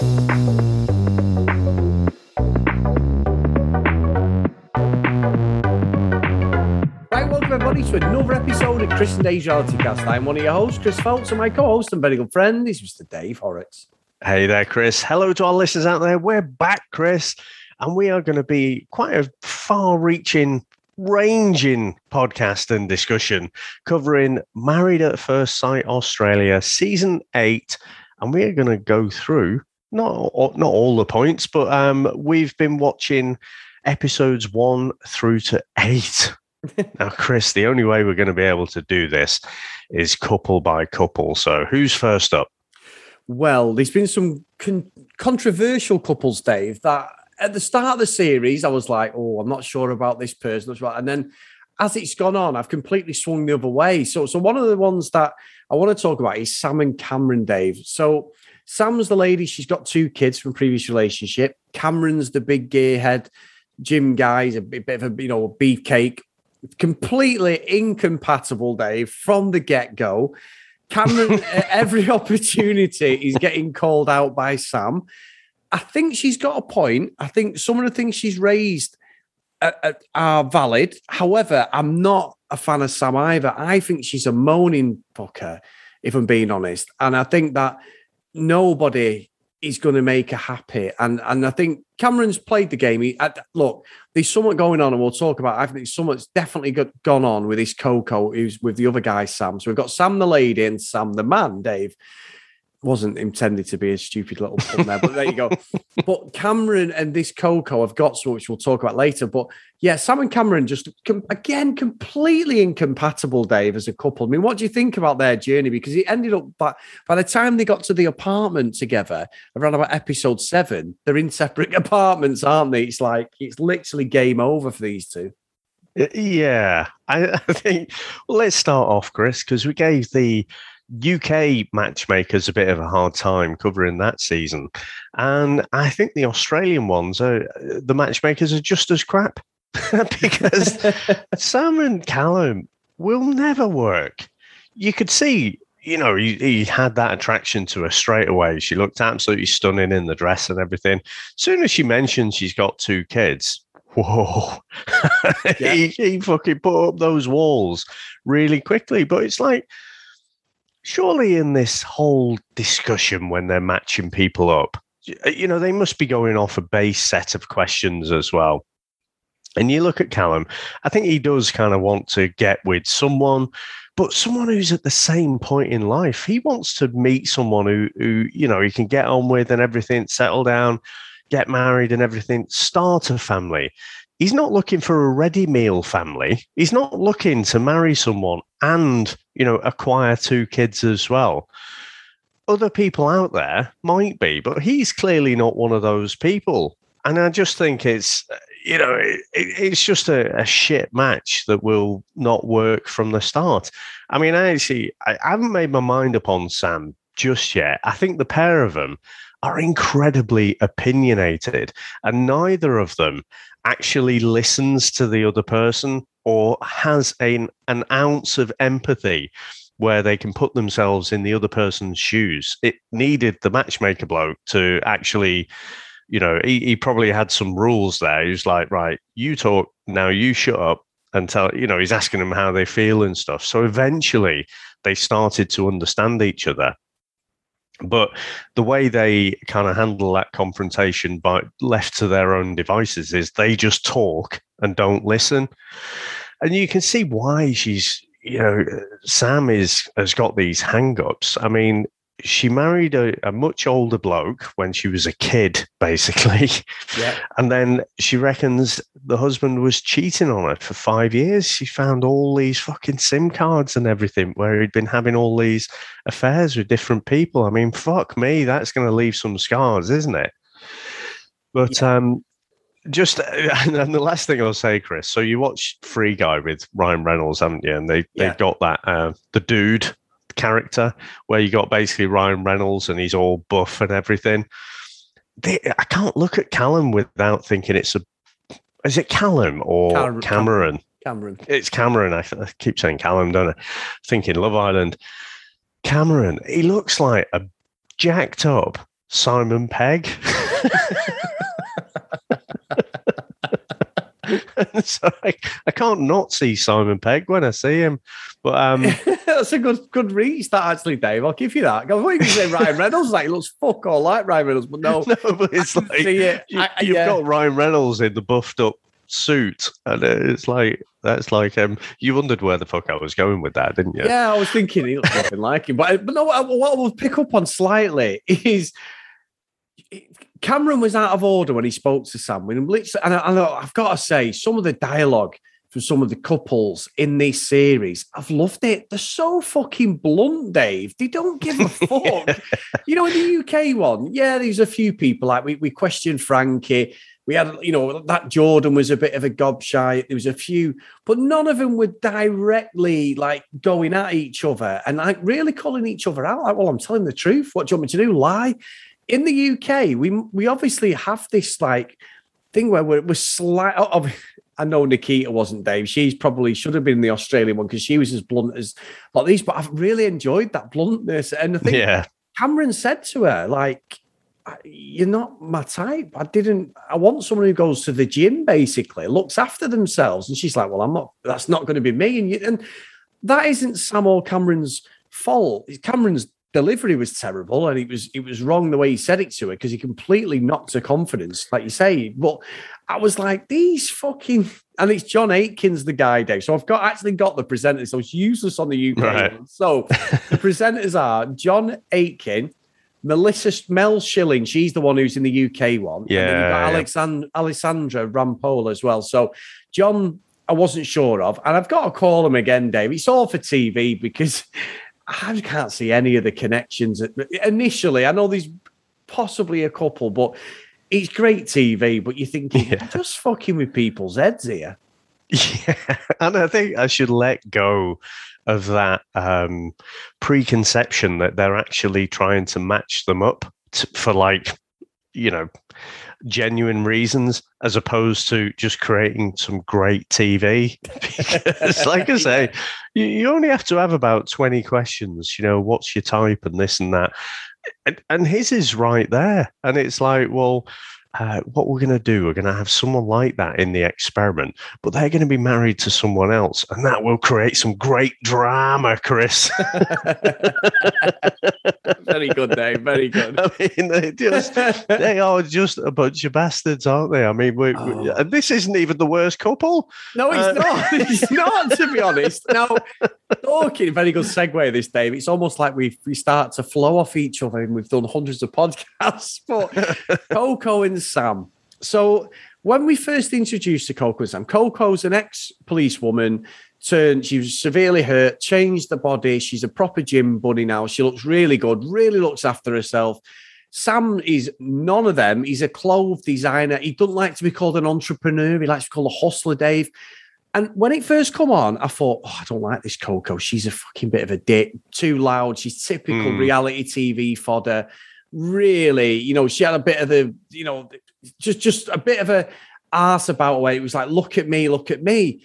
Everybody to another episode of Chris and Dave's Reality Cast. I'm one of your hosts, Chris Phelps, and my co-host and very good friend is Mr. Dave Horrocks. Hey there, Chris. Hello to our listeners out there. We're back, Chris, and we are going to be quite a far reaching, ranging podcast and discussion covering Married at First Sight Australia season eight. And we are going to go through not, not all the points, but um, we've been watching episodes one through to eight. now, Chris, the only way we're going to be able to do this is couple by couple. So, who's first up? Well, there's been some con- controversial couples, Dave, that at the start of the series, I was like, oh, I'm not sure about this person. And then as it's gone on, I've completely swung the other way. So, so one of the ones that I want to talk about is Sam and Cameron, Dave. So, Sam's the lady, she's got two kids from previous relationship. Cameron's the big gearhead gym guy's a bit of a, you know, beefcake. Completely incompatible, Dave, from the get go. Cameron, every opportunity, is getting called out by Sam. I think she's got a point. I think some of the things she's raised are, are valid. However, I'm not a fan of Sam either. I think she's a moaning fucker, if I'm being honest. And I think that nobody is going to make her happy. And and I think Cameron's played the game. He, uh, look, there's somewhat going on, and we'll talk about. I think somewhat's definitely got, gone on with this Coco, who's with the other guy, Sam. So we've got Sam the lady and Sam the man, Dave wasn't intended to be a stupid little pun there, but there you go. but Cameron and this Coco have got some, which we'll talk about later. But yeah, Sam and Cameron just com- again completely incompatible, Dave, as a couple. I mean, what do you think about their journey? Because it ended up, but by the time they got to the apartment together, around about episode seven, they're in separate apartments, aren't they? It's like it's literally game over for these two. Yeah, I, I think. Well, let's start off, Chris, because we gave the UK matchmakers a bit of a hard time covering that season, and I think the Australian ones are the matchmakers are just as crap because Sam and Callum will never work. You could see, you know, he, he, had that attraction to her straight away. She looked absolutely stunning in the dress and everything. As soon as she mentioned she's got two kids, whoa, yeah. he, he fucking put up those walls really quickly. But it's like surely in this whole discussion when they're matching people up, uh, you know, they must be going off a base set of questions as well. And you look at Callum, I think he does kind of want to get with someone, but someone who's at the same point in life. He wants to meet someone who, who you know, he can get on with and everything, settle down, get married and everything, start a family he's not looking for a ready meal family. He's not looking to marry someone and, you know, acquire two kids as well. Other people out there might be, but he's clearly not one of those people. And I just think it's, you know, it, it's just a, a, shit match that will not work from the start. I mean, I actually, I haven't made my mind up on Sam just yet. I think the pair of them are incredibly opinionated, and neither of them actually listens to the other person or has an, an ounce of empathy where they can put themselves in the other person's shoes. It needed the matchmaker bloke to actually, you know, he, he probably had some rules there. He was like, right, you talk, now you shut up and tell, you know, he's asking them how they feel and stuff. So eventually they started to understand each other. But the way they kind of handle that confrontation by left to their own devices is they just talk and don't listen. And you can see why she's, you know, Sam is has got these hang-ups. I mean, she married a, a, much older bloke when she was a kid, basically. Yeah. And then she reckons the husband was cheating on her for five years. She found all these fucking SIM cards and everything where he'd been having all these affairs with different people. I mean, fuck me, that's going to leave some scars, isn't it? But yeah. um, just and the last thing I'll say, Chris. So you watched Free Guy with Ryan Reynolds, haven't you? And they yeah. they've got that uh, the dude character where you got basically Ryan Reynolds and he's all buff and everything. They, I can't look at Callum without thinking it's a. Is it Callum or Cal- Cameron? Cameron. It's Cameron. I, I, keep saying Callum, don't I? Thinking Love Island. Cameron. He looks like a jacked up Simon Pegg. so I, I can't not see Simon Pegg when I see him. But um, that's a good good reach, that actually, Dave. I'll give you that. I thought you say Ryan Reynolds, like looks fuck all like Ryan Reynolds, but no, no, but it's like it. you, have yeah. got Ryan Reynolds in the buffed up suit, and it's like that's like um, you wondered where the fuck I was going with that, didn't you? Yeah, I was thinking he looks nothing like him, but but no, what I will pick up on slightly is Cameron was out of order when he spoke to Sam. And, and I, have got to say, some of the dialogue from some of the couples in this series, I've loved it. They're so fucking blunt, Dave. They don't give a fuck. you know, in the UK one, yeah, there's a few people like we, we questioned Frankie. We had, you know, that Jordan was a bit of a gobshite. There was a few, but none of them were directly like going at each other and like really calling each other out. Like, well, I'm telling the truth. What do you want me to do? Lie? In the UK, we we obviously have this like thing where we're, we're slight. Oh, I know Nikita wasn't Dave. She's probably should have been the Australian one because she was as blunt as like these. But I've really enjoyed that bluntness. And I think yeah. Cameron said to her, like, you're not my type. I didn't. I want someone who goes to the gym, basically, looks after themselves. And she's like, well, I'm not. That's not going to be me. And you, and that isn't Sam or Cameron's fault. Cameron's delivery was terrible and it was it was wrong the way he said it to her because he completely knocked her confidence, like you say. But I was like, these fucking and it's John Aikins, the guy, Dave. So I've got actually got the presenters. So it's useless on the UK. Right. So the presenters are John Aiken, Melissa Mel Schilling, she's the one who's in the UK one. Yeah. And yeah. Alexand- Alessandra Rampolla as well. So John, I wasn't sure of. And I've got to call him again, Dave. It's all for TV because I can't see any of the connections. Initially, I know there's possibly a couple, but it's great TV. But you're thinking, yeah. just fucking with people's heads here. Yeah, and I think I should let go of that um, preconception that they're actually trying to match them up to, for like, you know, genuine reasons as opposed to just creating some great TV. because, like I say, you, you only have to have about 20 questions, you know, what's your type and this and that. And, and his is right there. And it's like, well, uh, what we're going to do, we're going to have someone like that in the experiment, but they're going to be married to someone else, and that will create some great drama, Chris. very good, Dave. Very good. I mean, they just they are just a bunch of bastards, aren't they? I mean, we, oh. we, and this isn't even the worst couple. No, it's uh, not. It's not, to be honest. Now, talking very good segue this, Dave. It's almost like we we start to flow off each other, and we've done hundreds of podcasts. But Coco and Sam. So when we first introduced to Coco and Sam, Coco's an ex-policewoman turned, she was severely hurt, changed the body. She's a proper gym bunny now. She looks really good, really looks after herself. Sam is none of them. He's a clothes designer. He doesn't like to be called an entrepreneur. He likes to be called a hustler, Dave. And when it first come on, I thought, oh, I don't like this Coco. She's a fucking bit of a dick, too loud. She's typical mm. reality TV fodder really, you know, she had a bit of the, you know, just just a bit of a ass about way. It was like, look at me, look at me.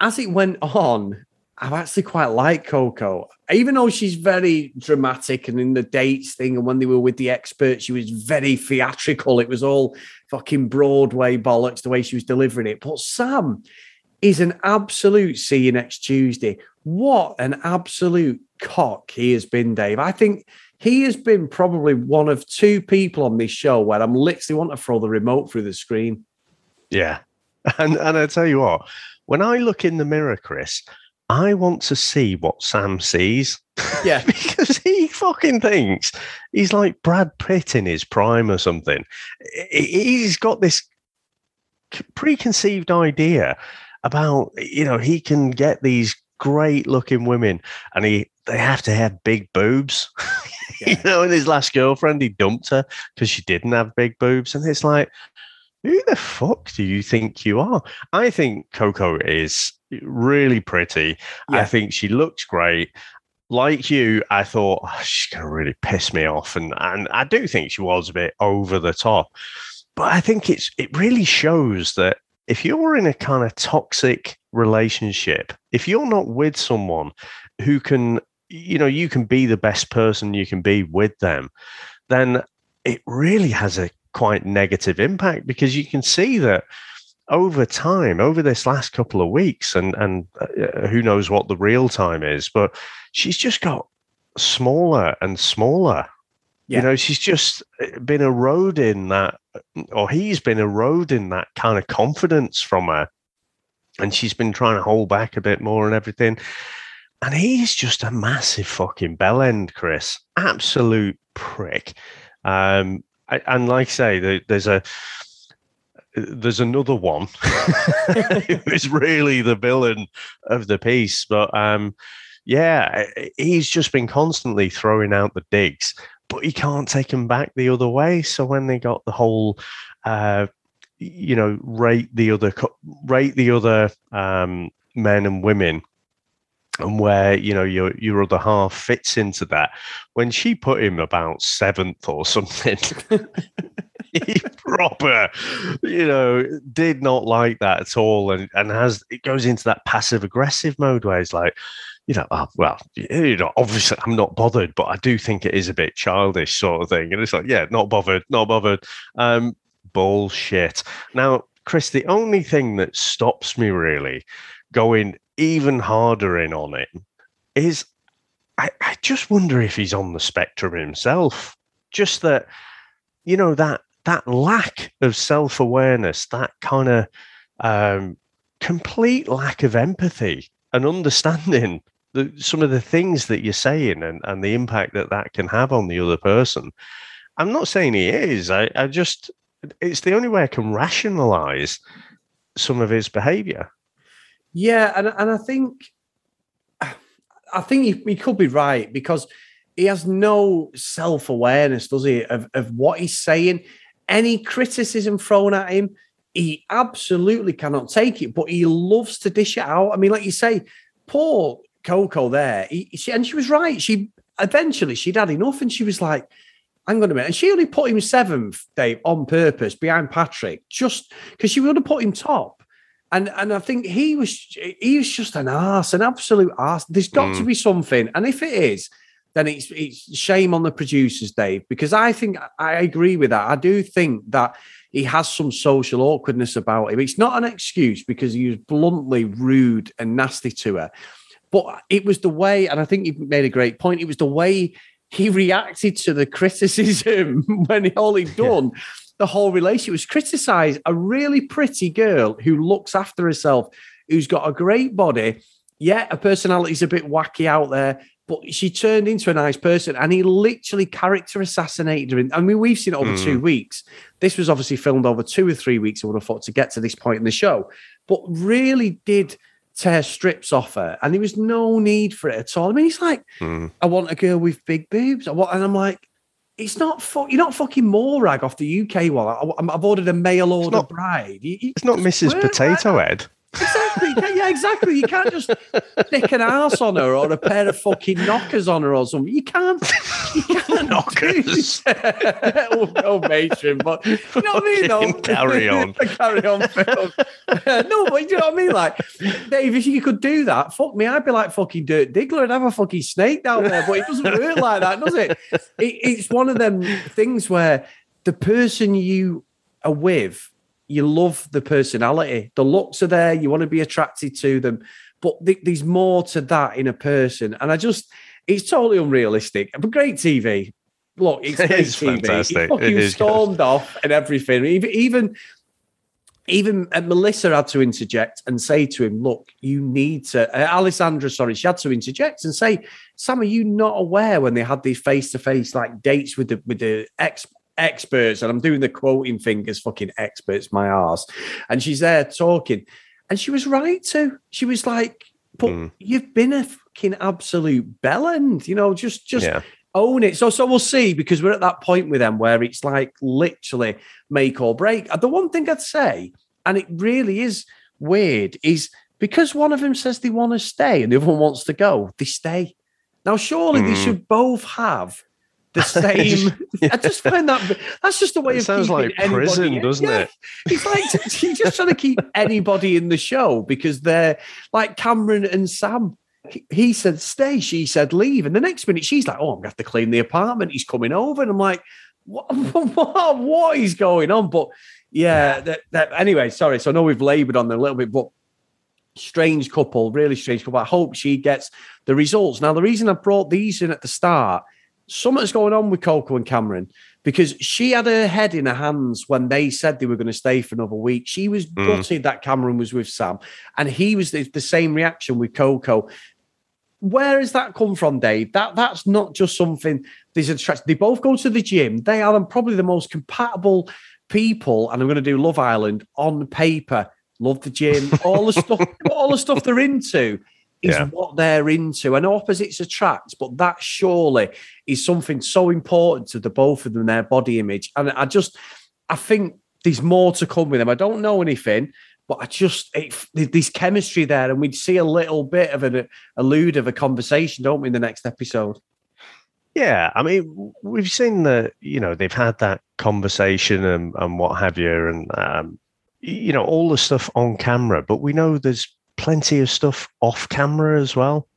As it went on, I've actually quite liked Coco, even though she's very dramatic and in the dates thing. And when they were with the expert, she was very theatrical. It was all fucking Broadway bollocks the way she was delivering it. But Sam is an absolute see you next Tuesday. What an absolute cock he has been, Dave. I think he has been probably one of two people on this show where I'm literally want to throw the remote through the screen. Yeah. And and I tell you what, when I look in the mirror, Chris, I want to see what Sam sees. Yeah. because he fucking thinks he's like Brad Pitt in his prime or something. He's got this preconceived idea about, you know, he can get these great looking women and he they have to have big boobs. Yeah. you know, and his last girlfriend, he dumped her because she didn't have big boobs. And it's like, who the fuck do you think you are? I think Coco is really pretty. Yeah. I think she looks great. Like you, I thought oh, she's going to really piss me off, and and I do think she was a bit over the top. But I think it's it really shows that if you're in a kind of toxic relationship, if you're not with someone who can, you know, you can be the best person you can be with them, then it really has a quite negative impact because you can see that over time, over this last couple of weeks, and and uh, who knows what the real time is, but she's just got smaller and smaller. Yeah. You know, she's just uh, been eroding that, or he's been eroding that kind of confidence from her, and she's been trying to hold back a bit more and everything. And he's just a massive fucking bellend, Chris. Absolute prick. Um, and like I say, there's a there's another one who's really the villain of the piece. But um, yeah, he's just been constantly throwing out the digs, but he can't take them back the other way. So when they got the whole, uh, you know, rate the other rate the other um, men and women and where you know your your other half fits into that. When she put him about seventh or something, he proper, you know, did not like that at all, and and has it goes into that passive aggressive mode where he's like. You know, oh, well, you know, obviously I'm not bothered, but I do think it is a bit childish, sort of thing. And it's like, yeah, not bothered, not bothered. Um, bullshit. Now, Chris, the only thing that stops me really going even harder in on it is I, I just wonder if he's on the spectrum himself. Just that, you know, that that lack of self awareness, that kind of um, complete lack of empathy and understanding the, some of the things that you're saying and, and the impact that that can have on the other person. I'm not saying he is. I, I just, it's the only way I can rationalize some of his behavior. Yeah, and and I think I think he, he could be right because he has no self awareness, does he, of, of what he's saying? Any criticism thrown at him, he absolutely cannot take it, but he loves to dish it out. I mean, like you say, poor Coco there, he, she, and she was right. She eventually she'd had enough, and she was like, "Hang on a minute," and she only put him seventh, Dave, on purpose behind Patrick, just because she would have put him top. And and I think he was he was just an ass, an absolute ass. There's got mm. to be something, and if it is, then it's it's shame on the producers, Dave, because I think I agree with that. I do think that he has some social awkwardness about him. It's not an excuse because he was bluntly rude and nasty to her, but it was the way, and I think you made a great point. It was the way he reacted to the criticism when all he'd done. Yeah the whole relationship was criticized a really pretty girl who looks after herself, who's got a great body. Yeah, her personality's a bit wacky out there, but she turned into a nice person and he literally character assassinated her. I mean, we've seen it over mm. two weeks. This was obviously filmed over two or three weeks, I would have thought, to get to this point in the show, but really did tear strips off her. And there was no need for it at all. I mean, he's like, mm. I want a girl with big boobs. I want, and I'm like, it's not fu- you're not fucking Morag off the UK one. I, have ordered a mail order not, bride. You, you it's not Mrs. Potato Head. Exactly. yeah, exactly. You can't just stick an ass on her or a pair of fucking knockers on her or something. You can't. You can't knockers. oh, oh, matron, but you know what I mean? Though? Carry on. carry on, Phil. no, but you know what I mean? Like, Dave, if you could do that, fuck me, I'd be like fucking Dirk Diggler and have a fucking snake down there. But it doesn't work like that, does it? it it's one of them things where the person you are with you love the personality. The looks are there. You want to be attracted to them, but th- there's more to that in a person. And I just, it's totally unrealistic. But great TV. Look, it's great it's TV. Fantastic. He fucking stormed off and everything. Even, even, even uh, Melissa had to interject and say to him, "Look, you need to." Uh, Alessandra, sorry, she had to interject and say, "Sam, are you not aware when they had these face-to-face like dates with the with the ex experts, and I'm doing the quoting fingers, fucking experts, my ass. And she's there talking, and she was right to. She was like, "But mm. you've been a fucking absolute bellend, you know, just just." Yeah. Own it. So, so we'll see because we're at that point with them where it's like literally make or break. The one thing I'd say, and it really is weird, is because one of them says they want to stay and the other one wants to go, they stay. Now, surely mm. they should both have the same. yeah. I just find that that's just a way it of sounds like prison, in. doesn't yeah. it? He's like he's just trying to keep anybody in the show because they're like Cameron and Sam. he said stay, she said leave, and the next minute she's like, "Oh, I'm gonna have to clean the apartment." He's coming over, and I'm like, "What? What, what is going on?" But yeah, that, that, anyway, sorry. So I know we've laboured on them a little bit, but strange couple, really strange couple. I hope she gets the results. Now, the reason I brought these in at the start, something's going on with Coco and Cameron because she had her head in her hands when they said they were going to stay for another week. She was mm. gutted that Cameron was with Sam, and he was the, the same reaction with Coco where has that come from, Dave? That that's not just something. These are they both go to the gym. They are probably the most compatible people, and I'm going to do Love Island on paper. Love the gym, all the stuff, all the stuff they're into is yeah. what they're into. And opposites attract, but that surely is something so important to the both of them, their body image. And I just, I think there's more to come with them. I don't know anything, but I just it, there's chemistry there, and we'd see a little bit of an allude of a conversation, don't we, in the next episode? Yeah, I mean, we've seen that you know they've had that conversation and, and what have you, and um, you know all the stuff on camera, but we know there's plenty of stuff off camera as well.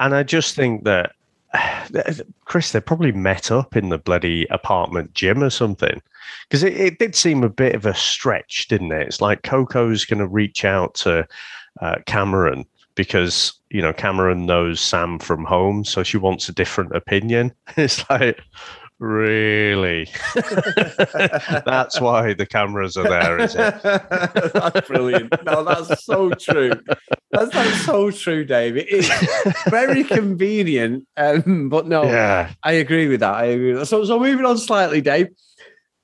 And I just think that Chris, they probably met up in the bloody apartment gym or something because it, it, did seem a bit of a stretch, didn't it? It's like Coco's going to reach out to uh, Cameron because you know Cameron knows Sam from home, so she wants a different opinion. It's like really that's why the cameras are there, is it? that's brilliant. No, that's so true. That's, that's so true, Dave. It is very convenient, um, but no, yeah. I agree with that. I agree. That. So, so moving on slightly, Dave.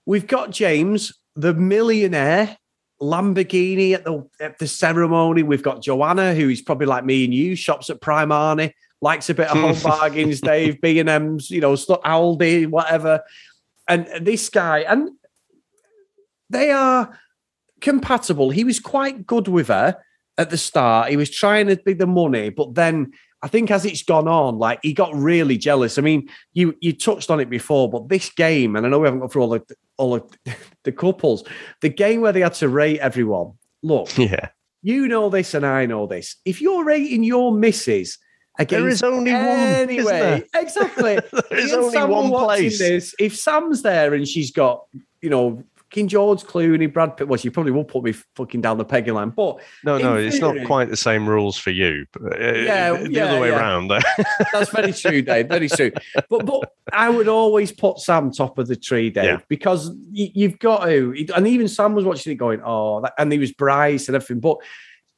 We've got James, the millionaire Lamborghini at the at the ceremony. We've got Joanna, who is probably like me and you, shops at Primarni, likes a bit of home bargains, Dave, B and M's, you know, Aldi, whatever. And this guy, and they are compatible. He was quite good with her at the start. He was trying to be the money, but then I think as it's gone on, like he got really jealous. I mean, you you touched on it before, but this game, and I know we haven't gone through all the all of the couples, the game where they had to rate everyone. Look, yeah, you know this, and I know this. If you're rating your misses against there is only one anyway, exactly. there is only one place. This, if Sam's there and she's got you know King George Clooney, Brad Pitt. Well, she probably will put me fucking down the pegging line, but no, no, it's not quite the same rules for you. Uh, yeah, the yeah, other way yeah. around. That's very true, Dave. Very true. But but I would always put Sam top of the tree, Dave, yeah. because you, have got to. And even Sam was watching it, going, "Oh," and he was Bryce and everything. But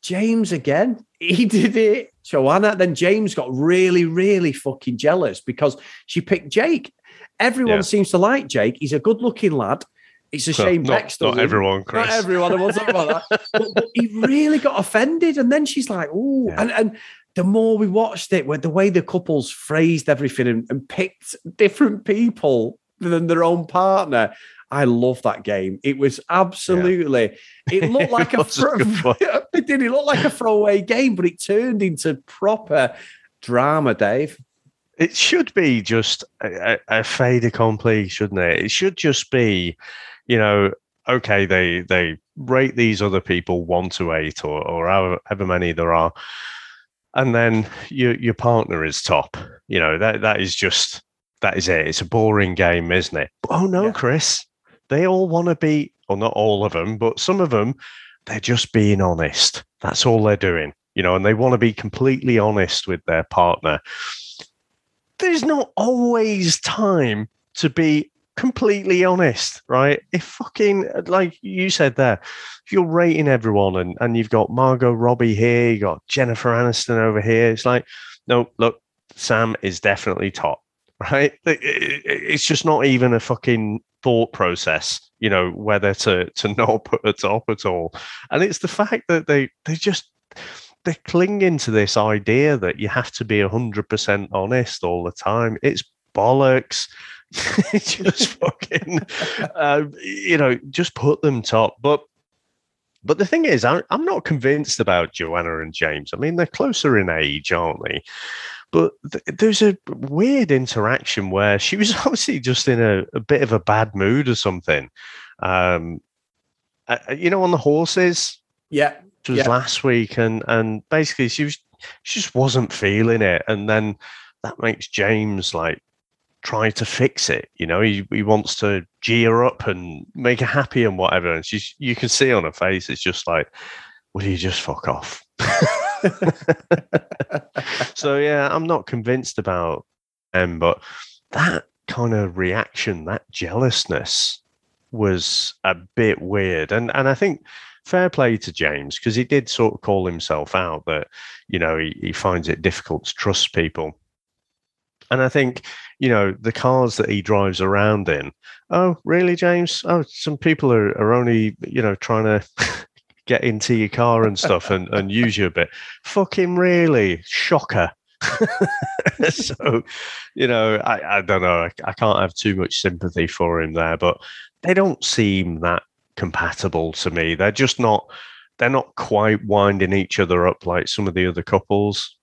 James again, he did it. Joanna. Then James got really, really fucking jealous because she picked Jake. Everyone yeah. seems to like Jake. He's a good-looking lad. It's a shame not, Bex Not everyone, Chris. Not everyone. I wasn't about that. But, but, he really got offended, and then she's like, "Oh," yeah. and and the more we watched it, where the way the couples phrased everything and, and picked different people than their own partner, I love that game. It was absolutely. Yeah. It looked like it a, it did. It look like a throwaway game, but it turned into proper drama, Dave. It should be just a, a, a fait accompli, shouldn't it? It should just be you know, okay, they they rate these other people one to eight or or however many there are, and then your your partner is top. You know that that is just that is it. It's a boring game, isn't it? But, oh no, yeah. Chris, they all want to be, or not all of them, but some of them, they're just being honest. That's all they're doing. You know, and they want to be completely honest with their partner. There's not always time to be completely honest, right? If fucking like you said there, if you're rating everyone and, and you've got Margot Robbie here, you got Jennifer Aniston over here, it's like, no, look, Sam is definitely top, right? It's just not even a fucking thought process, you know, whether to to not put a top at all. And it's the fact that they they just they're clinging to this idea that you have to be hundred percent honest all the time. It's bollocks. just fucking, uh, you know, just put them top. But but the thing is, I, I'm not convinced about Joanna and James. I mean, they're closer in age, aren't they? But th- there's a weird interaction where she was obviously just in a, a bit of a bad mood or something. Um, uh, you know, on the horses. Yeah. Which was yeah. last week, and and basically she was she just wasn't feeling it, and then that makes James like try to fix it. You know, he he wants to gear up and make her happy and whatever, and she's you can see on her face it's just like, will you just fuck off? so yeah, I'm not convinced about M, but that kind of reaction, that jealousness was a bit weird. And and I think fair play to James because he did sort of call himself out that, you know, he, he finds it difficult to trust people. And I think, you know, the cars that he drives around in, oh, really, James? Oh, some people are, are only, you know, trying to get into your car and stuff and, and use you a bit. Fucking really, shocker. so, you know, I, I don't know. I, I can't have too much sympathy for him there, but they don't seem that compatible to me. They're just not. They're not quite winding each other up like some of the other couples.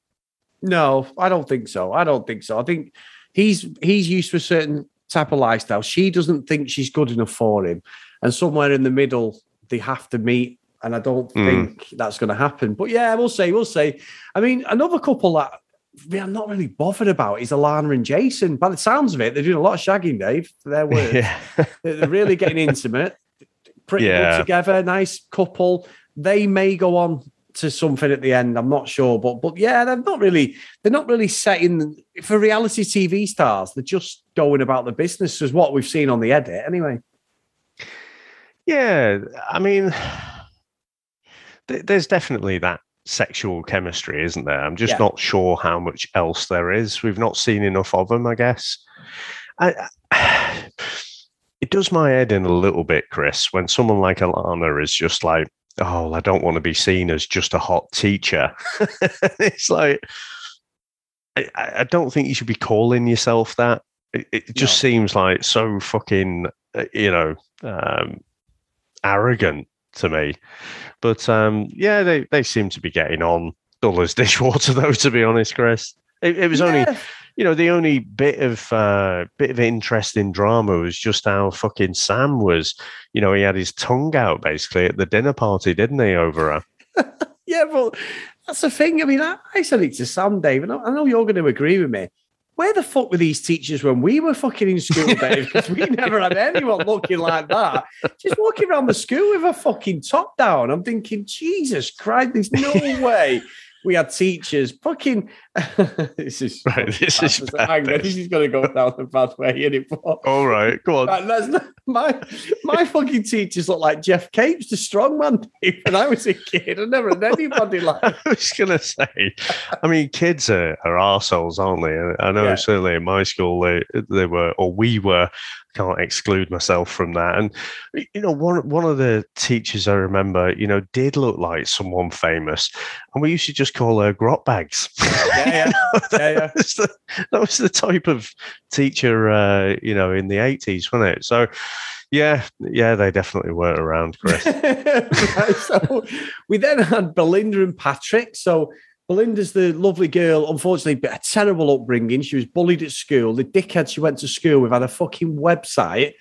No, I don't think so. I don't think so. I think he's he's used to a certain type of lifestyle. She doesn't think she's good enough for him, and somewhere in the middle, they have to meet and I don't mm. think that's going to happen. But yeah, we'll see. We'll see. I mean, another couple that I'm not really bothered about is Alana and Jason. By the sounds of it, they're doing a lot of shagging, Dave. For their words, yeah. they're really getting intimate, pretty yeah. good together. Nice couple. They may go on to something at the end. I'm not sure, but but yeah, they're not really they're not really setting for reality TV stars. They're just going about the business, as what we've seen on the edit, anyway. Yeah, I mean there's definitely that sexual chemistry, isn't there? I'm just yeah. not sure how much else there is. We've not seen enough of them, I guess. I, it does my head in a little bit, Chris, when someone like Alana is just like, oh, I don't want to be seen as just a hot teacher. it's like, I, I, don't think you should be calling yourself that. It, it just no. seems like so fucking, uh, you know, um, arrogant to me. But um, yeah, they, they seem to be getting on. Dull as dishwater, though, to be honest, Chris. It, it was yeah. only, you know, the only bit of uh, bit of interesting drama was just how fucking Sam was. You know, he had his tongue out basically at the dinner party, didn't he, over her? yeah, well, that's the thing. I mean, I, I said it to Sam, Dave, and I know you're going to agree with me where the fuck were these teachers when we were fucking in school, Dave? Because we never had anyone looking like that. Just walking around the school with a fucking top down. I'm thinking, Jesus Christ, there's no way we had teachers fucking. this is right. This is bad, this is going to go down the bad way. It? All right, go on. Not, my my fucking teachers look like Geoff Capes, the strongman. When I was a kid, I never had anybody like. I was going to say, I mean, kids are, are arseholes, aren't they? I know yeah. certainly in my school they they were, or we were can't exclude myself from that. And you know, one one of the teachers I remember, you know, did look like someone famous, and we used to just call her Grotbags. Yeah, yeah, that, yeah, yeah. Was the, that was the type of teacher, uh, you know, in the eighties, wasn't it? So. Yeah, yeah, they definitely weren't around, Chris. right, so we then had Belinda and Patrick. So Belinda's the lovely girl. Unfortunately, a terrible upbringing. She was bullied at school. The dickhead she went to school with had a fucking website.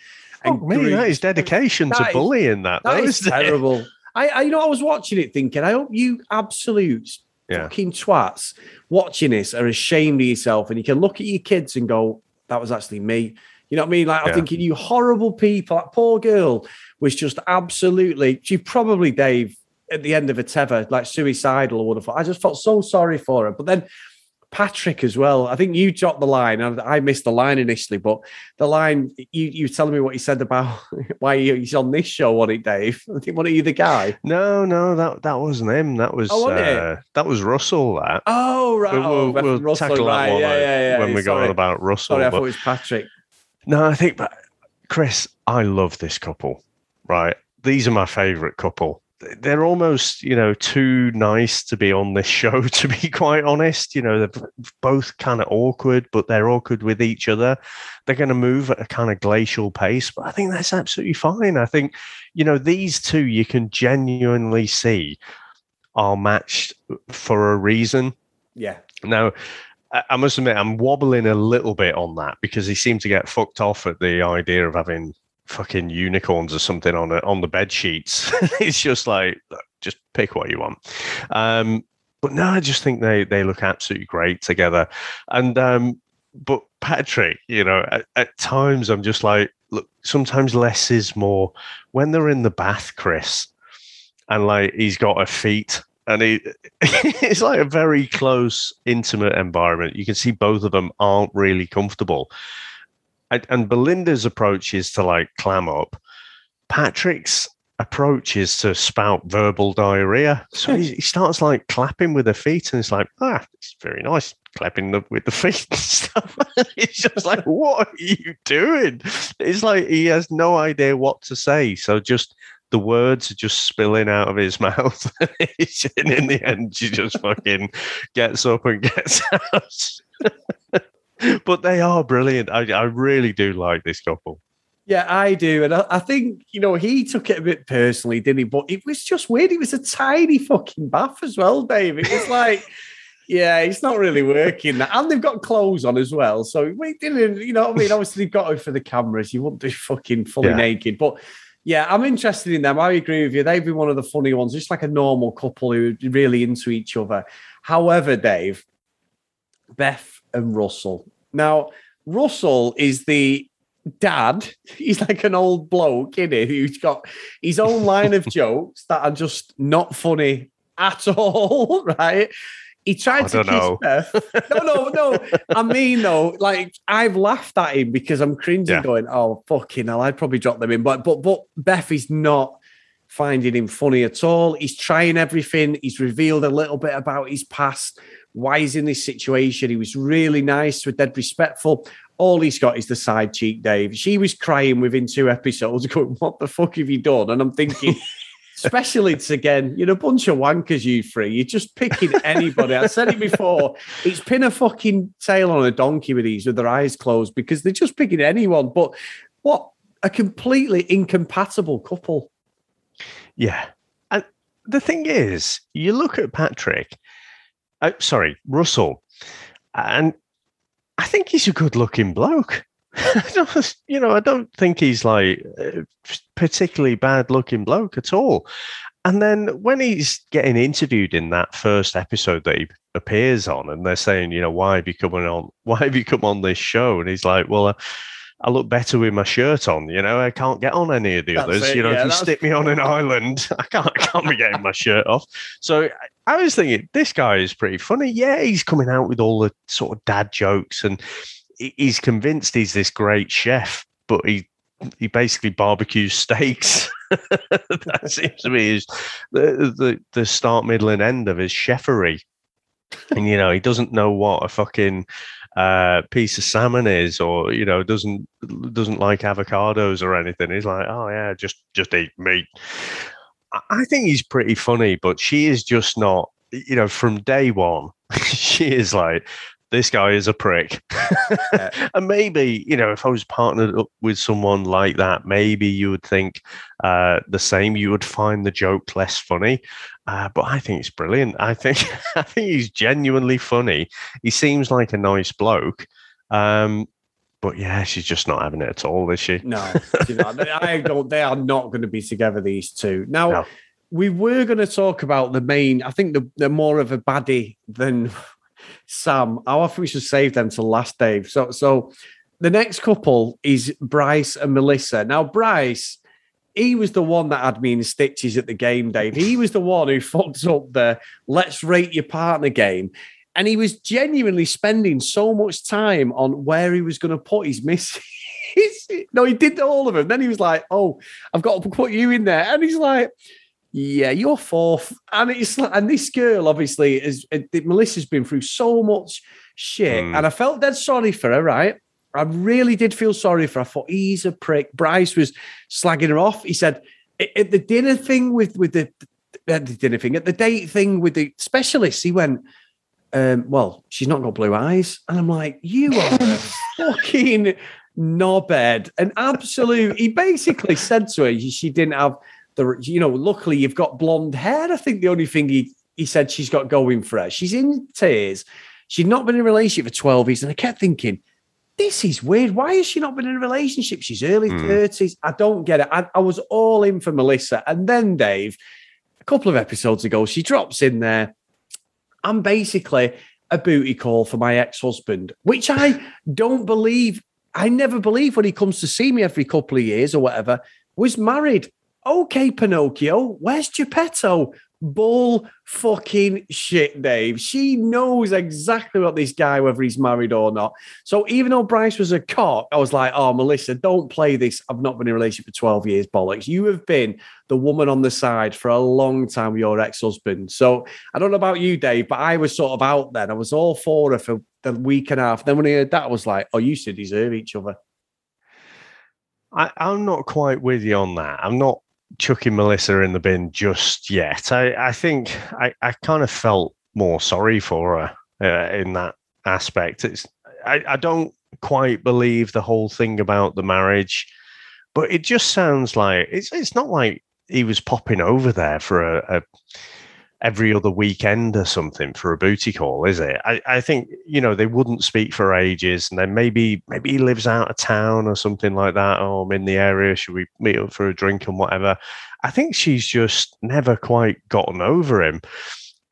Oh, me, that is dedication that to is, bullying. That, that, that is terrible. I, I, you know, I was watching it thinking, I hope you absolute yeah. fucking twats watching this are ashamed of yourself, and you can look at your kids and go, "That was actually me." You know what I mean? Like yeah. I'm thinking, you horrible people. That poor girl was just absolutely. She probably, Dave, at the end of a tether, like suicidal or whatever. I just felt so sorry for her. But then Patrick as well. I think you dropped the line. I missed the line initially, but the line you you telling me what you said about why he's on this show, what it, Dave? I think one of you the guy. No, no, that that wasn't him. That was oh, uh, that was Russell. That oh right, we'll, oh, we'll Russell, tackle right. that one yeah, yeah, yeah. when we go on about Russell. Sorry, I thought it was Patrick. No, I think, but Chris, I love this couple. Right, these are my favorite couple they're almost you know too nice to be on this show to be quite honest. You know they're both kind of awkward but they're awkward with each other. They're going to move at a kind of glacial pace but i think that's absolutely fine. I think you know these two you can genuinely see are matched for a reason. Yeah. Now I must admit, I'm wobbling a little bit on that because he seemed to get fucked off at the idea of having fucking unicorns or something on it on the bed sheets. it's just like just pick what you want. Um, but no, I just think they they look absolutely great together. And um, but Patrick, you know, at, at times I'm just like, look, sometimes less is more. When they're in the bath, Chris, and like he's got a feet and he, it's like a very close, intimate environment. You can see both of them aren't really comfortable. And, Belinda's approach is to like clam up. Patrick's approach is to spout verbal diarrhea. So he, he, starts like clapping with the feet, and it's like, ah, it's very nice clapping the, with the feet and stuff. it's just like, what are you doing? It's like he has no idea what to say. So just the words are just spilling out of his mouth. and in the end, she just fucking gets up and gets out. but they are brilliant. I, I really do like this couple. Yeah, I do. And I, I, think, you know, he took it a bit personally, didn't he? But it was just weird. It was a tiny fucking bath as well, Dave. It was like, yeah, it's not really working. And they've got clothes on as well. So we didn't, you know what I mean? Obviously, they've got it for the cameras. You wouldn't do fucking fully yeah. naked. But yeah, I'm interested in them. I agree with you. They've been one of the funny ones, just like a normal couple who are really into each other. However, Dave, Beth and Russell. Now, Russell is the dad. He's like an old bloke, isn't he? Who's got his own line of jokes that are just not funny at all, right? He tried to kiss know. Beth. No, no, no. I mean, though, like I've laughed at him because I'm cringing, yeah. going, "Oh, fucking hell!" I'd probably drop them in, but but but Beth is not finding him funny at all. He's trying everything. He's revealed a little bit about his past, why he's in this situation. He was really nice, with dead respectful. All he's got is the side cheek, Dave. She was crying within two episodes, going, What the fuck have you done? And I'm thinking, Specialists again, you're a bunch of wankers, you three. You're just picking anybody. I said it before. It's pin a fucking tail on a donkey with these with their eyes closed because they're just picking anyone. But what a completely incompatible couple. Yeah. And the thing is, you look at Patrick, uh, sorry, Russell, and I think he's a good looking bloke. you know, I don't think he's like particularly bad looking bloke at all. And then when he's getting interviewed in that first episode that he appears on, and they're saying, you know, why have you come on? Why have you come on this show? And he's like, well. Uh, I look better with my shirt on. You know, I can't get on any of the that's others. It, you know, yeah, if you stick me on an island, I can't, I can't be getting my shirt off. So I was thinking, this guy is pretty funny. Yeah, he's coming out with all the sort of dad jokes and he's convinced he's this great chef, but he he basically barbecues steaks. that seems to be his the, the the start, middle, and end of his chefery. And you know, he doesn't know what a fucking uh, piece of salmon is, or you know, doesn't doesn't like avocados or anything. He's like, oh yeah, just just eat meat. I think he's pretty funny, but she is just not. You know, from day one, she is like, this guy is a prick. and maybe, you know, if I was partnered up with someone like that, maybe you would think uh, the same. You would find the joke less funny. Uh, but I think it's brilliant. I think I think he's genuinely funny. He seems like a nice bloke. Um, but yeah, she's just not having it at all, is she? No, I don't. They are not going to be together. These two now. No. We were going to talk about the main. I think the, they're more of a baddie than Sam. I often we should save them to last, Dave. So, so the next couple is Bryce and Melissa. Now, Bryce, he was the one that had me in stitches at the game, Dave. He was the one who fucked up the let's rate your partner game. And he was genuinely spending so much time on where he was going to put his misses. no, he did all of them. Then he was like, "Oh, I've got to put you in there," and he's like, yeah, you're fourth. And it's and this girl obviously is Melissa's been through so much shit, mm. and I felt dead sorry for her, right? I really did feel sorry for her. I thought he's a prick. Bryce was slagging her off. He said at the dinner thing with with the, at the dinner thing at the date thing with the specialist, he went, um, "Well, she's not got blue eyes," and I'm like, "You are fucking knobhead." An absolute. He basically said to her, "She didn't have." The you know, luckily you've got blonde hair. I think the only thing he he said she's got going for her. She's in tears. She'd not been in a relationship for 12 years. And I kept thinking, this is weird. Why has she not been in a relationship? She's early mm. 30s. I don't get it. I, I, was all in for Melissa. And then, Dave, a couple of episodes ago, she drops in there. I'm basically a booty call for my ex husband, which I don't believe. I never believe when he comes to see me every couple of years or whatever, was married. Okay, Pinocchio, where's Geppetto? bull fucking shit, Dave. She knows exactly what this guy, whether he's married or not. So even though Bryce was a cock, I was like, oh, Melissa, don't play this. I've not been in a relationship for 12 years, bollocks. You have been the woman on the side for a long time with your ex husband. So I don't know about you, Dave, but I was sort of out then. I was all for her for the week and a half. Then when I heard that, I was like, oh, you should deserve each other. I, I'm not quite with you on that. I'm not chucking Melissa in the bin just yet. I, I think I, I kind of felt more sorry for her uh, in that aspect. It's I, I don't quite believe the whole thing about the marriage, but it just sounds like it's it's not like he was popping over there for a, a every other weekend or something for a booty call, is it? I, I think you know they wouldn't speak for ages, and then maybe maybe he lives out of town or something like that. Oh, I'm in the area. Should we meet up for a drink and whatever? I think she's just never quite gotten over him,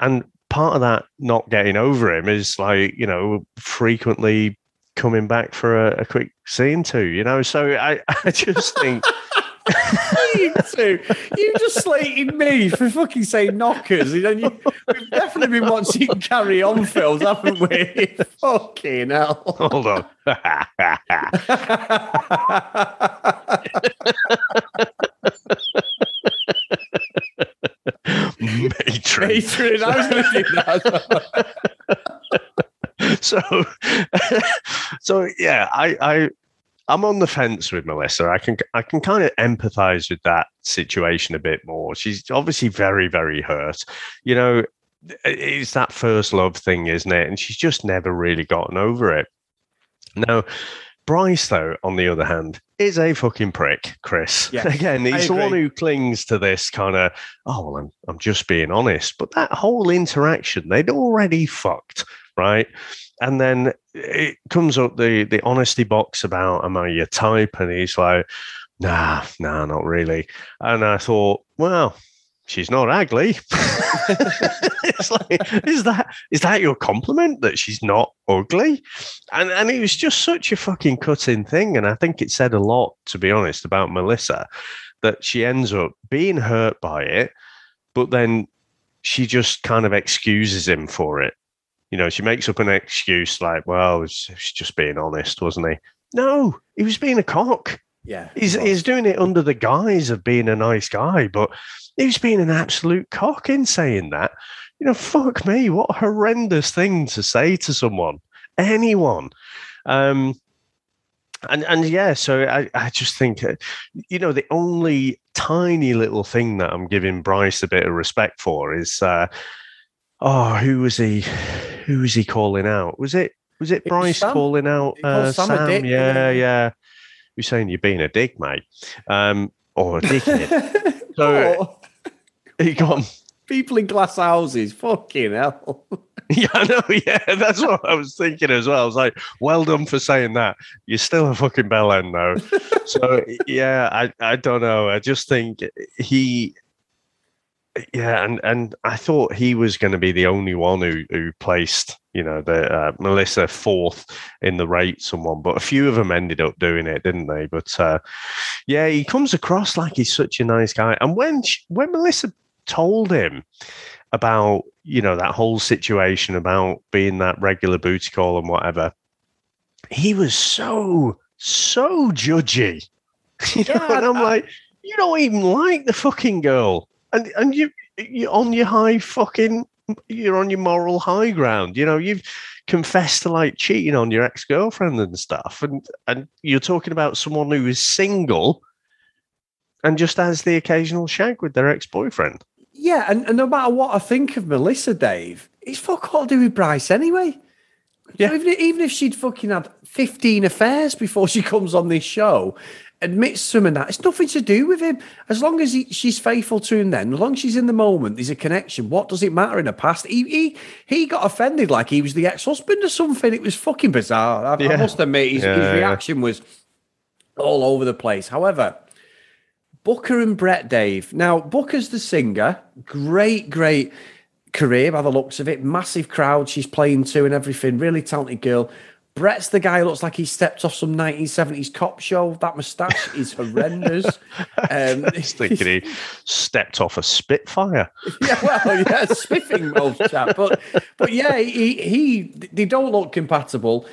and part of that not getting over him is like you know frequently coming back for a, a quick scene too. You know, so I I just think you two, you just slated me for fucking saying knockers. And you, we've definitely been watching carry on films, haven't we? fucking hell. Hold on. Matron. Matron, I was going to do that. so, so yeah, I, I I'm on the fence with Melissa. I can I can kind of empathize with that situation a bit more. She's obviously very very hurt. You know, it's that first love thing, isn't it? And she's just never really gotten over it. Now, Bryce, though, on the other hand, is a fucking prick, Chris. Yes, Again, he's the one who clings to this kind of, oh, well, I'm, I'm just being honest. But that whole interaction, they'd already fucked, right? and then it comes up the the honesty box about am I your type, and he's like, nah, nah, not really. And I thought, well, she's not ugly. it's like, is that is that your compliment that she's not ugly? And and it was just such a fucking cutting thing, and I think it said a lot, to be honest, about Melissa, that she ends up being hurt by it, but then she just kind of excuses him for it you know, she makes up an excuse like, well, he's just being honest, wasn't he? No, he was being a cock. Yeah. He's, he's doing it under the guise of being a nice guy, but he was being an absolute cock in saying that. You know, fuck me, what a horrendous thing to say to someone, anyone. Um, and and yeah, so I, I just think, uh, you know, the only tiny little thing that I'm giving Bryce a bit of respect for is, uh, oh, who was he? who was he calling out? Was it was it Bryce calling out uh, Sam? Sam dick, yeah, yeah. Who's saying you're being a dick, mate? Um, or a dickhead. so he got people in glass houses. Fucking hell. yeah, I know. Yeah, that's what I was thinking as well. I was like, well done for saying that. You're still a fucking bellend though. so yeah, I I don't know. I just think he yeah, and and I thought he was going to be the only one who who placed you know the uh, Melissa fourth in the rate someone, but a few of them ended up doing it, didn't they? But uh, yeah, he comes across like he's such a nice guy. And when she, when Melissa told him about you know that whole situation about being that regular booty call and whatever, he was so so judgy. You know, yeah, and I'm I, like, you don't even like the fucking girl and and you you're on your high fucking you're on your moral high ground. You know, you've confessed to like cheating on your ex girlfriend and stuff, and and you're talking about someone who is single and just has the occasional shag with their ex boyfriend. Yeah, and, and no matter what I think of Melissa, Dave, it's fuck all to do with Bryce anyway. Yeah. So even, even if she'd fucking had 15 affairs before she comes on this show, admits to him and that. It's nothing to do with him. As long as he, she's faithful to him, then as long as she's in the moment, there's a connection. What does it matter in the past? He he, he got offended like he was the ex husband or something. It was fucking bizarre. I, yeah. I must admit, his, yeah, his reaction was all over the place. However, Booker and Brett Dave. Now, Booker's the singer. Great, great career by the looks of it. Massive crowd she's playing to and everything. Really talented girl. Brett's the guy who looks like he stepped off some 1970s cop show. That moustache is horrendous. Um, I was thinking he stepped off a Spitfire. yeah, well, yeah, spiffing old chap. But, but yeah, he, he they don't look compatible.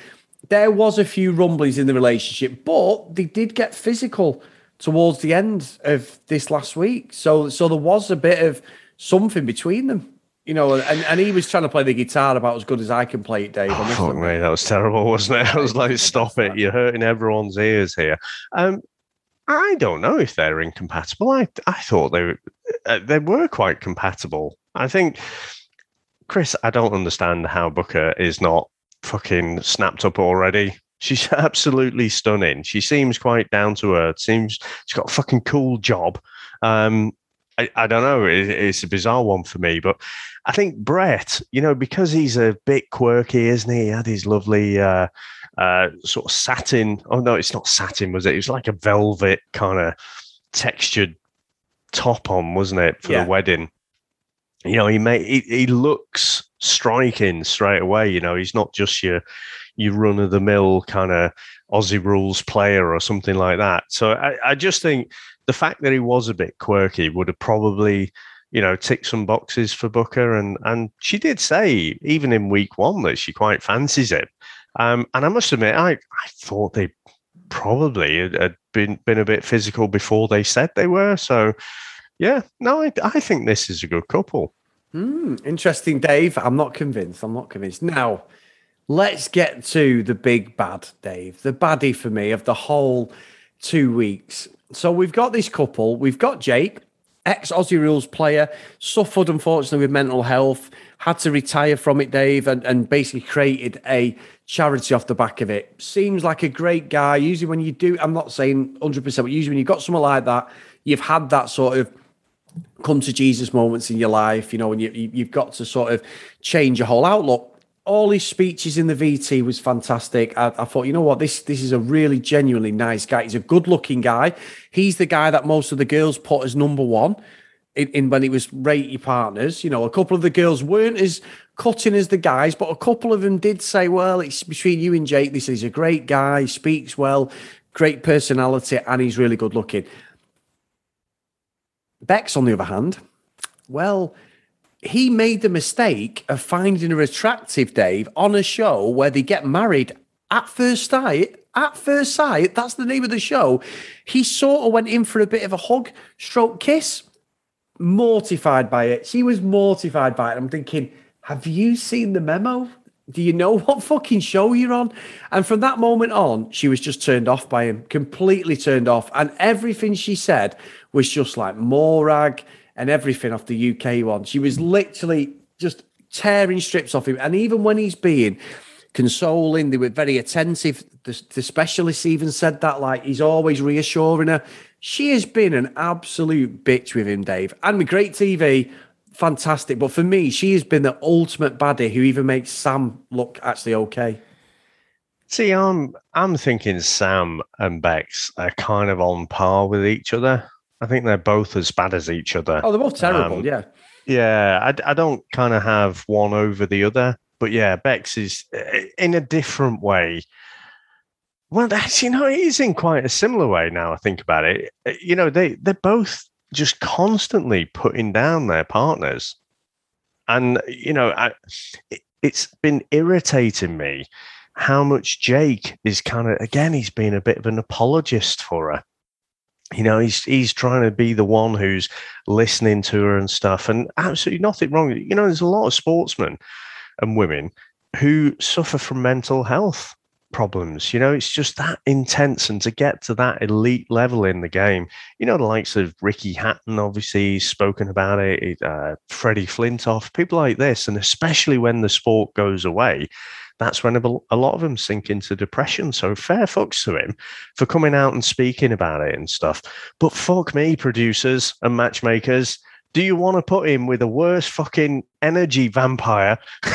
There was a few rumblings in the relationship, but they did get physical towards the end of this last week. So, so there was a bit of something between them you know, and, and he was trying to play the guitar about as good as I can play it, Dave. Oh, fuck me, that was terrible, wasn't it? I was like, stop it, you're hurting everyone's ears here. Um, I don't know if they're incompatible. I I thought they were, uh, they were quite compatible. I think, Chris, I don't understand how Booker is not fucking snapped up already. She's absolutely stunning. She seems quite down to earth. Seems she's got a fucking cool job. Um, I, I don't know. It, it's a bizarre one for me, but I think Brett, you know, because he's a bit quirky, isn't he? He had his lovely uh, uh, sort of satin. Oh no, it's not satin, was it? It was like a velvet kind of textured top on, wasn't it, for yeah. the wedding? You know, he made he, he looks striking straight away. You know, he's not just your your run of the mill kind of Aussie rules player or something like that. So I, I just think the fact that he was a bit quirky would have probably you know, tick some boxes for Booker. And and she did say, even in week one, that she quite fancies it. Um, and I must admit, I, I thought they probably had, been been a bit physical before they said they were. So yeah, no, I, I think this is a good couple. Mm, interesting, Dave. I'm not convinced. I'm not convinced. Now, let's get to the big bad, Dave. The baddie for me of the whole two weeks. So we've got this couple. We've got Jake, ex Aussie Rules player, suffered unfortunately with mental health, had to retire from it, Dave, and, and basically created a charity off the back of it. Seems like a great guy. Usually, when you do, I'm not saying 100%, but usually when you've got someone like that, you've had that sort of come to Jesus moments in your life, you know, and you, you've got to sort of change your whole outlook all his speeches in the VT was fantastic. I, I, thought, you know what, this this is a really genuinely nice guy. He's a good looking guy. He's the guy that most of the girls put as number one in, in when it was rate your partners. You know, a couple of the girls weren't as cutting as the guys, but a couple of them did say, well, it's between you and Jake. This is a great guy, speaks well, great personality, and he's really good looking. Bex, on the other hand, well, he made the mistake of finding her attractive, Dave, on a show where they get married at first sight. At first sight, that's the name of the show. He sort of went in for a bit of a hug, stroke kiss. Mortified by it. She was mortified by it. I'm thinking, have you seen the memo? Do you know what fucking show you're on? And from that moment on, she was just turned off by him, completely turned off. And everything she said was just like Morag and everything off the UK one. She was literally just tearing strips off him. And even when he's being consoling, they were very attentive. The, the specialists even said that, like he's always reassuring her. She has been an absolute bitch with him, Dave. And with great TV, fantastic. But for me, she has been the ultimate baddie who even makes Sam look actually okay. See, I'm I'm thinking Sam and Bex are kind of on par with each other. I think they're both as bad as each other. Oh, they're both terrible. Um, yeah. Yeah, I, I don't kind of have one over the other, but yeah, Bex is eh, in a different way. Well, actually, no, it is in quite a similar way now. I think about it. Eh, you know, they they're both just constantly putting down their partners, and you know, I, it's been irritating me how much Jake is kind of again. He's been a bit of an apologist for her you know he's he's trying to be the one who's listening to her and stuff and absolutely nothing wrong you know there's a lot of sportsmen and women who suffer from mental health problems you know? It's just that intense and to get to that elite level in the game you know the likes of ricky hatton obviously spoken about it uh, freddie flintoff people like this and especially when the sport goes away that's when a lot of them sink into depression. So fair fucks to him for coming out and speaking about it and stuff. But fuck me, producers and matchmakers. Do you want to put him with a worse fucking energy vampire?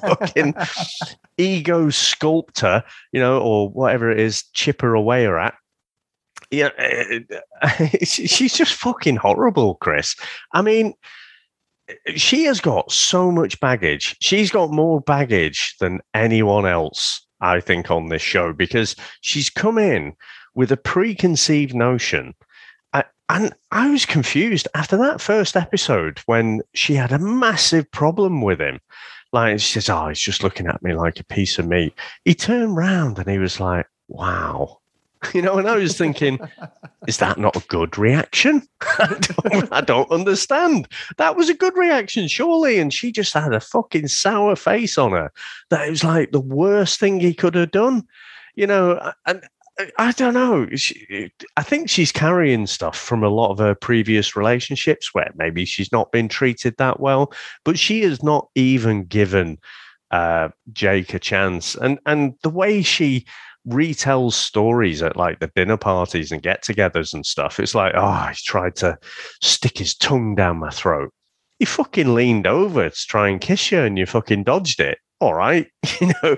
fucking ego sculptor, you know, or whatever it is, chipper away or at. Yeah, eh, eh, eh, she's just fucking horrible, Chris. I mean, she has got so much baggage. She's got more baggage than anyone else, I think, on this show because she's come in with a preconceived notion. And I was confused after that first episode when she had a massive problem with him. Like she says, Oh, he's just looking at me like a piece of meat. He turned round and he was like, Wow. You know, and I was thinking, is that not a good reaction? I, don't, I don't understand. That was a good reaction, surely. And she just had a fucking sour face on her. That it was like the worst thing he could have done. You know, and I don't know. She, I think she's carrying stuff from a lot of her previous relationships where maybe she's not been treated that well, but she has not even given uh, Jake a chance. And and the way she retells stories at like the dinner parties and get-togethers and stuff, it's like, oh, he's tried to stick his tongue down my throat. He fucking leaned over to try and kiss you, and you fucking dodged it. All right, you know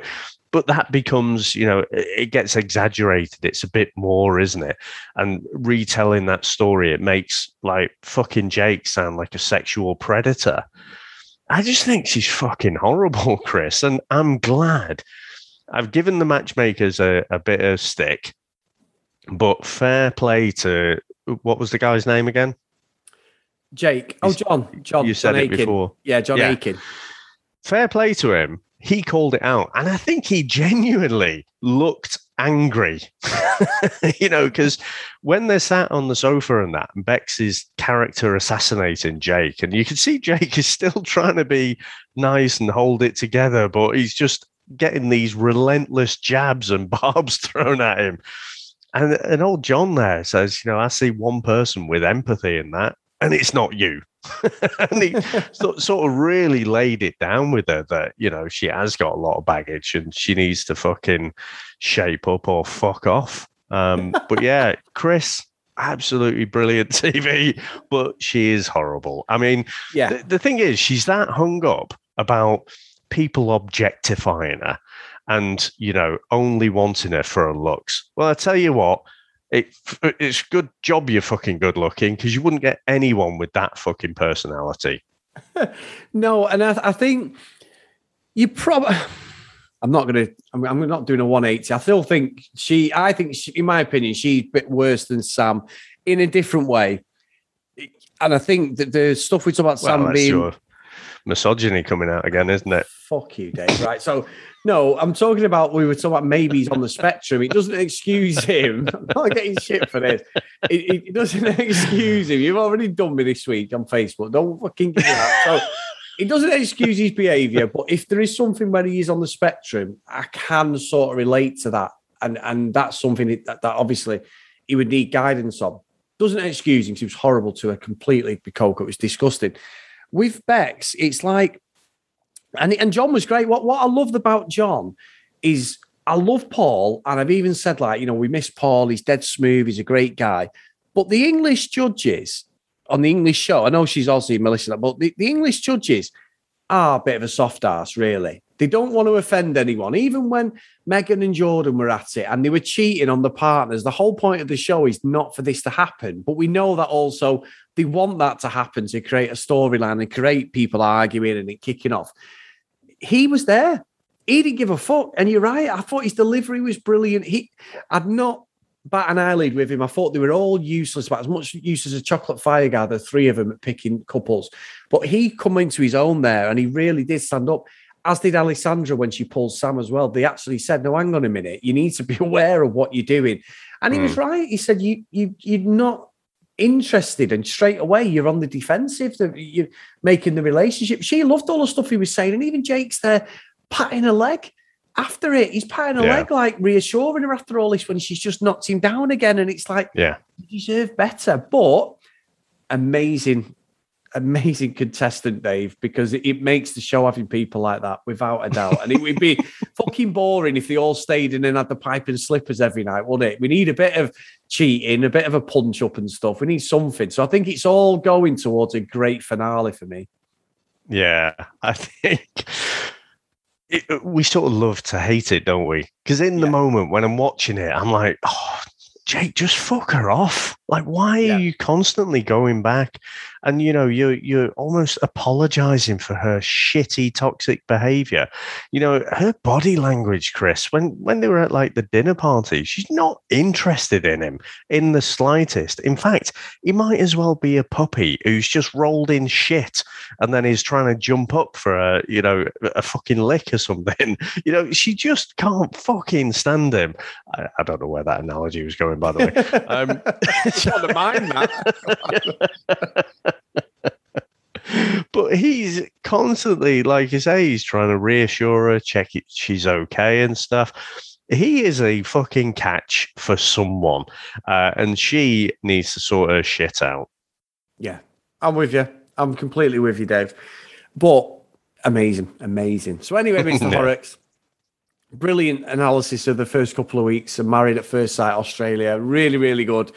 but that becomes you know it gets exaggerated it's a bit more isn't it and retelling that story it makes like fucking jake sound like a sexual predator i just think she's fucking horrible chris and i'm glad i've given the matchmakers a, a bit of stick but fair play to what was the guy's name again jake oh john john you said john it Aiken. before yeah john Yeah. aiken fair play to him. He called it out. And I think he genuinely looked angry, you know, because when they're sat on the sofa and that, and Bex is character assassinating Jake, and you can see Jake is still trying to be nice and hold it together, but he's just getting these relentless jabs and barbs thrown at him. And, and old John there says, you know, I see one person with empathy in that, and it's not you. and he sort, sort of really laid it down with her that you know she has got a lot of baggage and she needs to fucking shape up or fuck off. Um, but yeah, Chris, absolutely brilliant TV, but she is horrible. I mean, yeah the, the thing is, she's that hung up about people objectifying her and you know only wanting her for her looks. Well, I tell you what. It, it's good job you're fucking good looking because you wouldn't get anyone with that fucking personality. No, and I, I think you probably. I'm not going to. I'm, I'm not doing a 180. I still think she. I think, she, in my opinion, she's a bit worse than Sam in a different way. And I think that the stuff we talk about Well, Sam being your misogyny coming out again, isn't it? fuck you, Dave. Right. So no, I'm talking about we were talking about maybe he's on the spectrum. It doesn't excuse him. I'm not getting shit for this. It, it doesn't excuse him. You've already done me this week on Facebook. Don't fucking give me that. So it doesn't excuse his behaviour, but if there is something where he is on the spectrum, I can sort of relate to that. And and that's something that, that obviously he would need guidance on. Doesn't excuse him; He was horrible to her completely. Because it was disgusting. With Bex, it's like and and John was great. What what I loved about John is I love Paul, and I've even said like you know we miss Paul. He's dead smooth. He's a great guy. But the English judges on the English show, I know she's also Melissa, but the, the English judges are a bit of a soft ass, really. They don't want to offend anyone. Even when Megan and Jordan were at it and they were cheating on the partners, the whole point of the show is not for this to happen. But we know that also they want that to happen to create a storyline and create people arguing and it kicking off he was there. He didn't give a fuck. And you're right. I thought his delivery was brilliant. He, I'd not bat an eyelid with him. I thought they were all useless, about as much use as a chocolate fire gather, three of them at picking couples. But he come into his own there and he really did stand up, as did Alessandra when she pulled Sam as well. They actually said, No, hang on a minute, you need to be aware of what you're doing. And he was hmm. right. He said, You you you're not interested and straight away you're on the defensive the, you're making the relationship. She loved all the stuff he was saying and even jake's there patting her leg after it. He's patting her Yeah. leg like reassuring her after all this when she's just knocked him down again and it's like Yeah. you deserve better. But amazing amazing contestant dave because it, it makes the show having people like that without a doubt. And it would be fucking boring if they all stayed in and had the pipe and slippers every night wouldn't it? We need a bit of cheating, a bit of a punch up and stuff. We need something. So I think it's all going towards a great finale for me. Yeah. I think it, we sort of love to hate it, don't we? Because in the moment when I'm watching it, I'm like, oh, Jake, just fuck her off. Like, why yeah. are you constantly going back? And you know, you're you're almost apologizing for her shitty, toxic behavior. You know, her body language, Chris, when when they were at like the dinner party, she's not interested in him in the slightest. In fact, he might as well be a puppy who's just rolled in shit and then is trying to jump up for a you know a fucking lick or something. You know, she just can't fucking stand him. I, I don't know where that analogy was going, by the way. Um, want mind that. but he's constantly, like you say, he's trying to reassure her, check it, she's okay and stuff. He is a fucking catch for someone, uh, and she needs to sort her shit out. Yeah, I'm with you. I'm completely with you, Dave. But amazing, amazing. So anyway, Mr. yeah. Horrocks, brilliant analysis of the first couple of weeks of Married at First Sight Australia. Really, really good.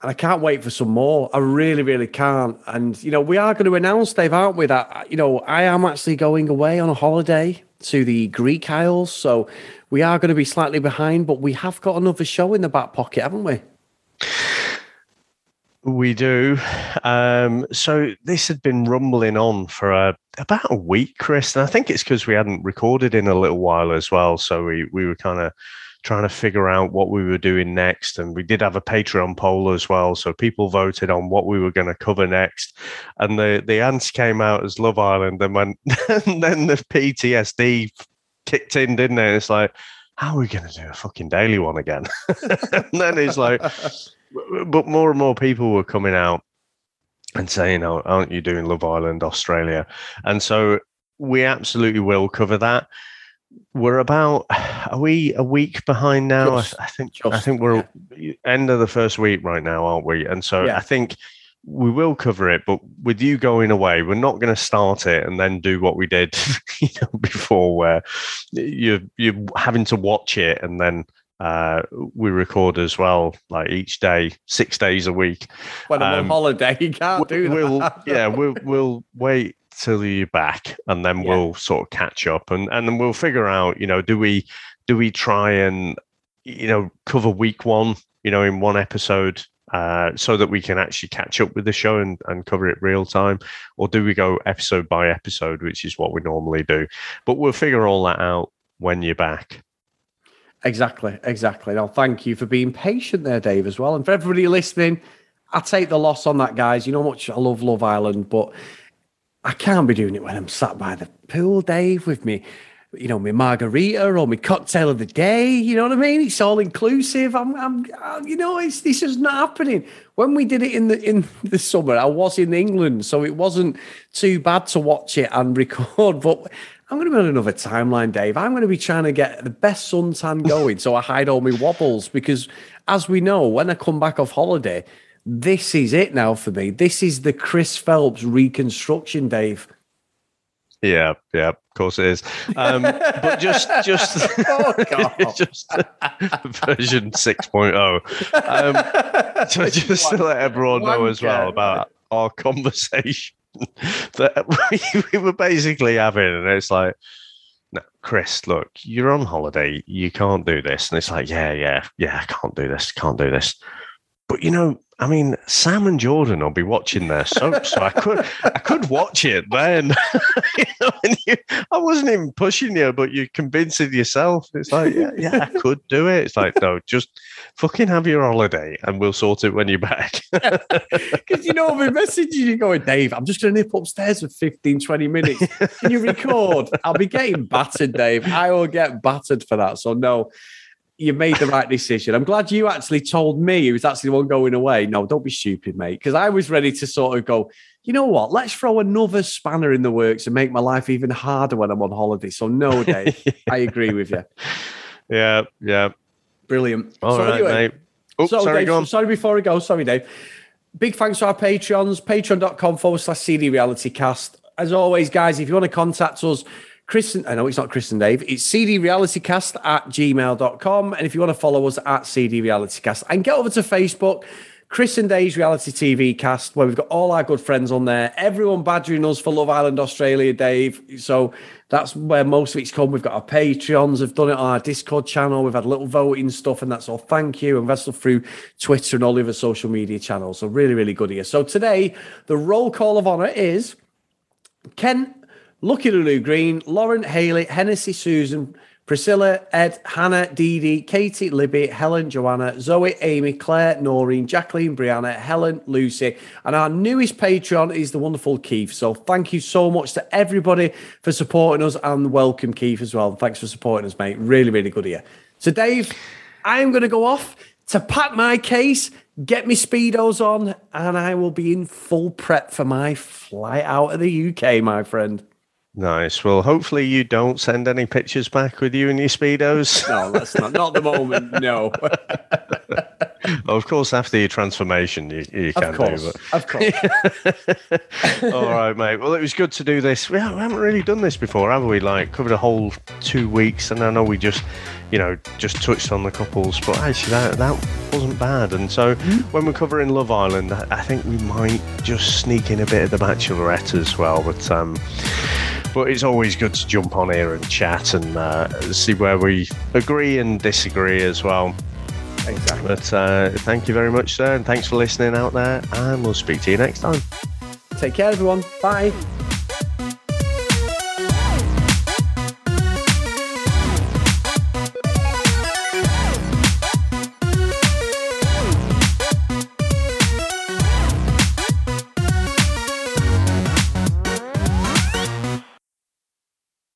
And I can't wait for some more. I really, really can't. And, you know, we are going to announce, Dave, aren't we, that, you know, I am actually going away on a holiday to the Greek Isles. So we are going to be slightly behind, but we have got another show in the back pocket, haven't we? We do. Um, so this had been rumbling on for a, about a week, Chris. And I think it's because we hadn't recorded in a little while as well. So we, we were kind of trying to figure out what we were doing next. And we did have a Patreon poll as well. So people voted on what we were going to cover next. And the, the answer came out as Love Island. And, when, and then the PTSD kicked in, didn't it? It's like, how are we going to do a fucking daily one again? and then it's like, but more and more people were coming out and saying, oh, aren't you doing Love Island Australia? And so we absolutely will cover that we're about are we a week behind now just, I, think just, i think we're yeah. end of the first week right now aren't we and so yeah. i think we will cover it but with you going away we're not going to start it and then do what we did you know, before where you're you're having to watch it and then uh, we record as well, like each day, six days a week. When I'm um, on holiday, you can't do we'll, yeah, we'll we'll wait till you're back, and then yeah. we'll sort of catch up, and and then we'll figure out, you know, do we do we try and you know cover week one, you know, in one episode, uh, so that we can actually catch up with the show and, and cover it real time, or do we go episode by episode, which is what we normally do? But we'll figure all that out when you're back. Exactly, exactly. Now, thank you for being patient there, Dave, as well, and for everybody listening. I take the loss on that, guys. You know how much I love Love Island, but I can't be doing it when I'm sat by the pool, Dave, with me, you know, my margarita or my cocktail of the day. You know what I mean? It's all inclusive. I'm, I'm, I'm you know, it's this is not happening. When we did it in the in the summer, I was in England, so it wasn't too bad to watch it and record. But I'm going to be on another timeline, Dave. I'm going to be trying to get the best suntan going, so I hide all my wobbles because, as we know, when I come back off holiday this is it now for me. This is the Chris Phelps reconstruction, Dave. Yeah, yeah, of course it is. Um, but just, just, oh, just version 6.0. Um, so just to let everyone know as well about our conversation that we, we were basically having, and it's like, no, Chris, look, you're on holiday. You can't do this. And it's like, yeah, yeah, yeah, I can't do this. Can't do this. But you know, I mean, Sam and Jordan will be watching their soap, so I could I could watch it then. you know, you, I wasn't even pushing you, but you're convincing yourself. It's like, yeah, yeah, I could do it. It's like, no, just fucking have your holiday and we'll sort it when you're back. Because you know, I've been messaging you going, Dave, I'm just going to nip upstairs for 15, 20 minutes. Can you record? I'll be getting battered, Dave. I will get battered for that. So, no, you made the right decision. I'm glad you actually told me he was actually the one going away. No, don't be stupid, mate. Because I was ready to sort of go, you know what? Let's throw another spanner in the works and make my life even harder when I'm on holiday. So, no, Dave, I agree with you. Yeah, yeah. Brilliant. All so right, anyway, mate. Oops, so, sorry, Dave, sorry before we go. Sorry, Dave. Big thanks to our Patreons, patreon.com forward slash CD Reality Cast. As always, guys, if you want to contact us, Chris, I uh, know it's not Chris and Dave, it's cdrealitycast at gmail.com. And if you want to follow us at cdrealitycast and get over to Facebook, Chris and Dave's reality TV cast, where we've got all our good friends on there. Everyone badgering us for Love Island Australia, Dave. So that's where most of it's come. We've got our Patreons, have done it on our Discord channel. We've had a little voting stuff, and that's all. Thank you. And that's through Twitter and all the other social media channels. So really, really good here. So today, the roll call of honor is Ken, Lucky Lulu Green, Lauren Haley, Hennessy Susan, Priscilla, Ed, Hannah, Dee Dee, Katie, Libby, Helen, Joanna, Zoe, Amy, Claire, Noreen, Jacqueline, Brianna, Helen, Lucy, and our newest Patreon is the wonderful Keith. So thank you so much to everybody for supporting us and welcome Keith as well. Thanks for supporting us, mate. Really, really good here. So, Dave, I'm going to go off to pack my case, get me speedos on, and I will be in full prep for my flight out of the UK, my friend. Nice. Well, hopefully you don't send any pictures back with you and your speedos. No, that's not not the moment. No. of course, after your transformation, you, you can of course, do. But... Of course. All right, mate. Well, it was good to do this. We haven't really done this before, have we? Like covered a whole two weeks, and I know we just, you know, just touched on the couples, but actually that that wasn't bad. And so mm-hmm. when we're covering Love Island, I think we might just sneak in a bit of the Bachelorette as well. But um, but it's always good to jump on here and chat and uh, see where we agree and disagree as well. Exactly. But uh, thank you very much, sir, and thanks for listening out there. And we'll speak to you next time. Take care, everyone. Bye.